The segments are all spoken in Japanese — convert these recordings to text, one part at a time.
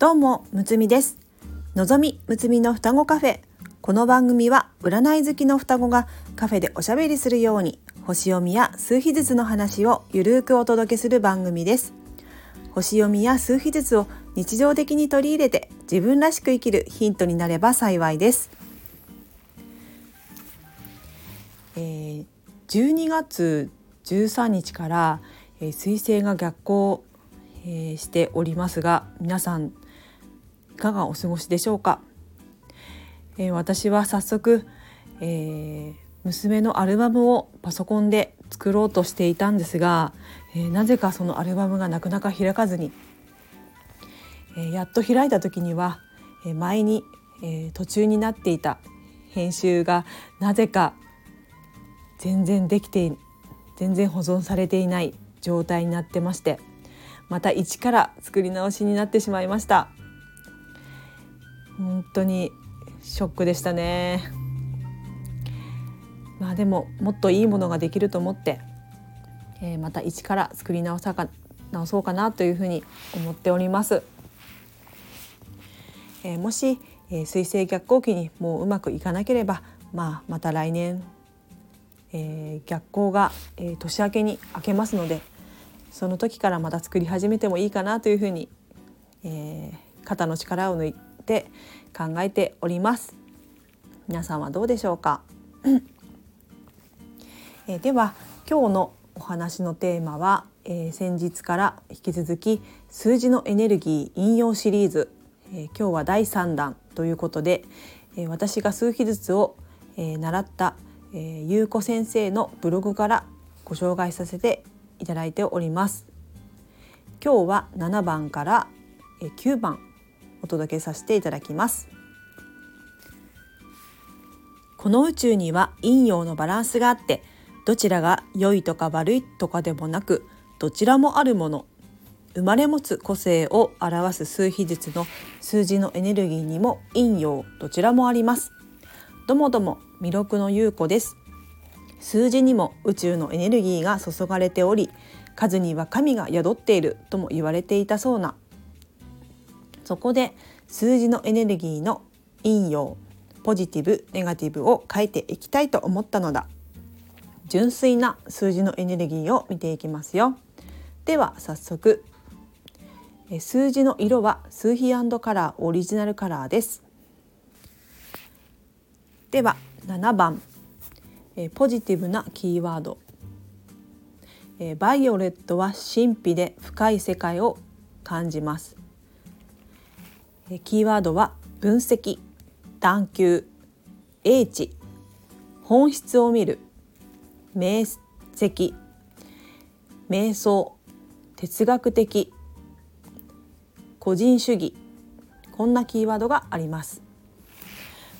どうもむつみです。のぞみむつみの双子カフェ。この番組は占い好きの双子がカフェでおしゃべりするように星読みや数秘術の話をゆるくお届けする番組です。星読みや数秘術を日常的に取り入れて自分らしく生きるヒントになれば幸いです。えー、12月13日から、えー、彗星が逆行、えー、しておりますが皆さんかがお過ごしでしょうか、えー、私は早速、えー、娘のアルバムをパソコンで作ろうとしていたんですが、えー、なぜかそのアルバムがなかなか開かずに、え、やっと開いた時には、え、前に、え、途中になっていた編集がなぜか全然できて全然保存されていない状態になってましてまた一から作り直しになってしまいました。本当にショックでしたね。まあでももっといいものができると思って、えー、また一から作り直さか直そうかなというふうに思っております、えー、もし、えー、水星逆行期にもううまくいかなければまあまた来年えー、逆行が、えー、年明けに明けますのでその時からまた作り始めてもいいかなというふうに、えー、肩の力を抜いて考えております。皆さんはどうでしょうか、え、では今日のお話のテーマは、えー、先日から引き続き数字のエネルギー引用シリーズ、えー、今日は第3弾ということで、えー、私が数秘術を、えー、習った「えー、ゆうこ先生のブログからご紹介させていただいております。今日は7番から9番。お届けさせていただきます。この宇宙には陰陽のバランスがあってどちらが良いとか悪いとかでもなくどちらもあるもの生まれ持つ個性を表す数比術の数字のエネルギーにも陰陽どちらもあります。どもども弥勒の優子です。数字にも宇宙のエネルギーが注がれており数には神が宿っているとも言われていたそうなそこで数字のエネルギーの陰陽ポジティブネガティブを書いていきたいと思ったのだ。純粋な数字のエネルギーを見ていきますよ。では早速数字の色は数比カラーオリジナルカラーです。では7番、え、ポジティブなキーワード、え、バイオレットは神秘で深い世界を感じます、キーワードは分析探求英知本質を見る明晰瞑想哲学的個人主義こんなキーワードがあります。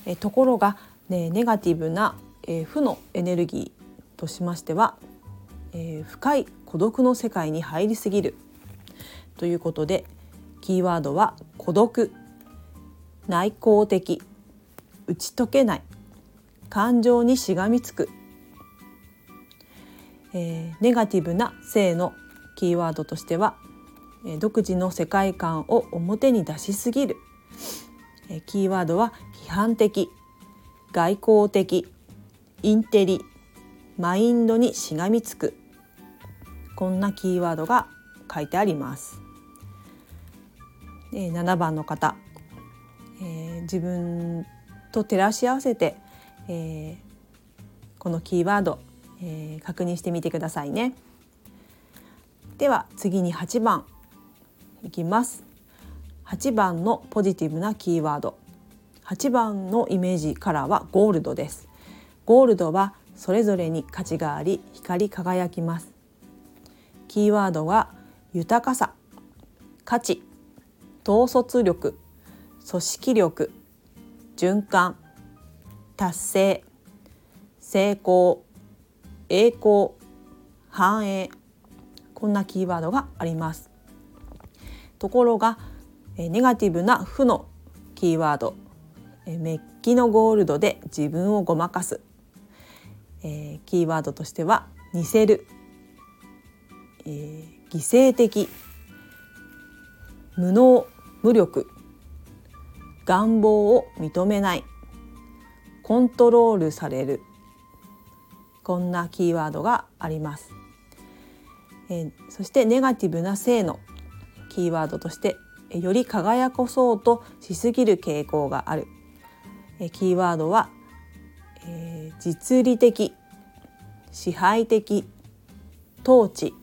えところがでネガティブな、えー、負のエネルギーとしましては、えー、深い孤独の世界に入りすぎるということでキーワードは孤独。内向的。打ち解けない。感情にしがみつく、えー、ネガティブな性のキーワードとしては、えー、独自の世界観を表に出しすぎる、えー、キーワードは批判的。外交的。インテリ。マインドにしがみつく。こんなキーワードが書いてあります。7番の方、自分と照らし合わせて、えー、このキーワード、えー、確認してみてくださいね。では次に8番いきます。8番のポジティブなキーワード8番のイメージカラーはゴールドですゴールドはそれぞれに価値があり光り輝きますキーワードは豊かさ価値統率力組織力循環達成成功栄光繁栄こんなキーワードがあります。ところがネガティブな負のキーワードメッキのゴールドで自分をごまかす、えー、キーワードとしては似せる、えー、犠牲的。無能無力。願望を認めない。コントロールされる。こんなキーワードがあります、えー、そしてネガティブな性のキーワードとしてより輝こそうとしすぎる傾向がある。キーワードは、えー、実利的支配的統治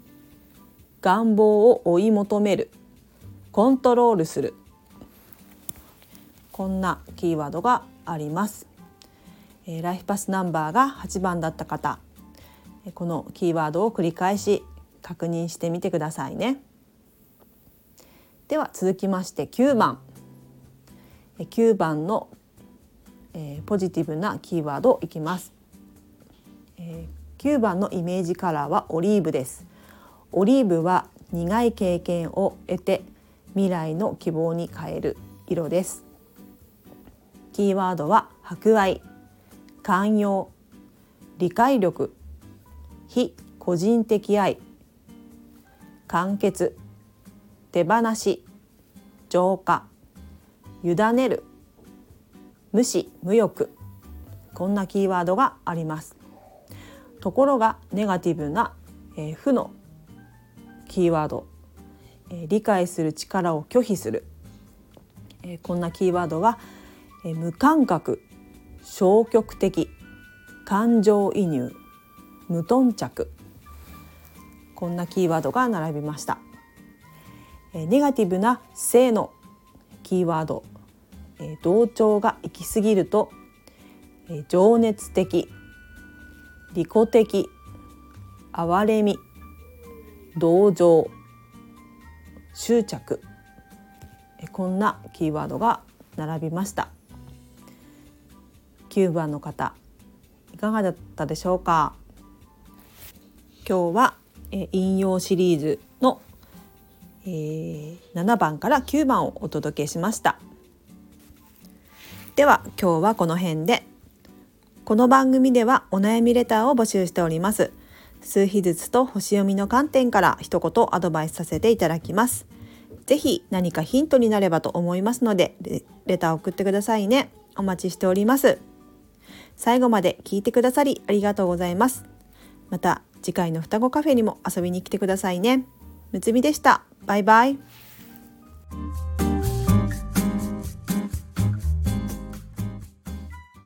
願望を追い求める。コントロールする。こんなキーワードがあります、えー、ライフパスナンバーが8番だった方。このキーワードを繰り返し確認してみてくださいね。では続きまして9番。9番の、えー、ポジティブなキーワードいきます、えー、9番のイメージカラーはオリーブです。オリーブは苦い経験を得て未来の希望に変える色です。キーワードは博愛。寛容。理解力。非個人的愛。完結。手放し。浄化。委ねる。無視無欲。こんなキーワードがあります。ところがネガティブな、えー、負のキーワード、えー、理解する力を拒否する、えー、こんなキーワードが、無感覚消極的感情移入無頓着。こんなキーワードが並びました。ネガティブな性のキーワード。同調が行き過ぎると情熱的利己的哀れみ同情執着。こんなキーワードが並びました。9番の方いかがだったでしょうか？今日は引用シリーズのえー、7番から9番をお届けしました。では今日はこの辺でこの番組ではお悩みレターを募集しております。数日ずつと星読みの観点から一言アドバイスさせていただきます。ぜひ何かヒントになればと思いますのでレターを送ってくださいね。お待ちしております。最後まで聞いてくださりありがとうございます。また次回の双子カフェにも遊びに来てくださいね。むつみでした。バイバイ。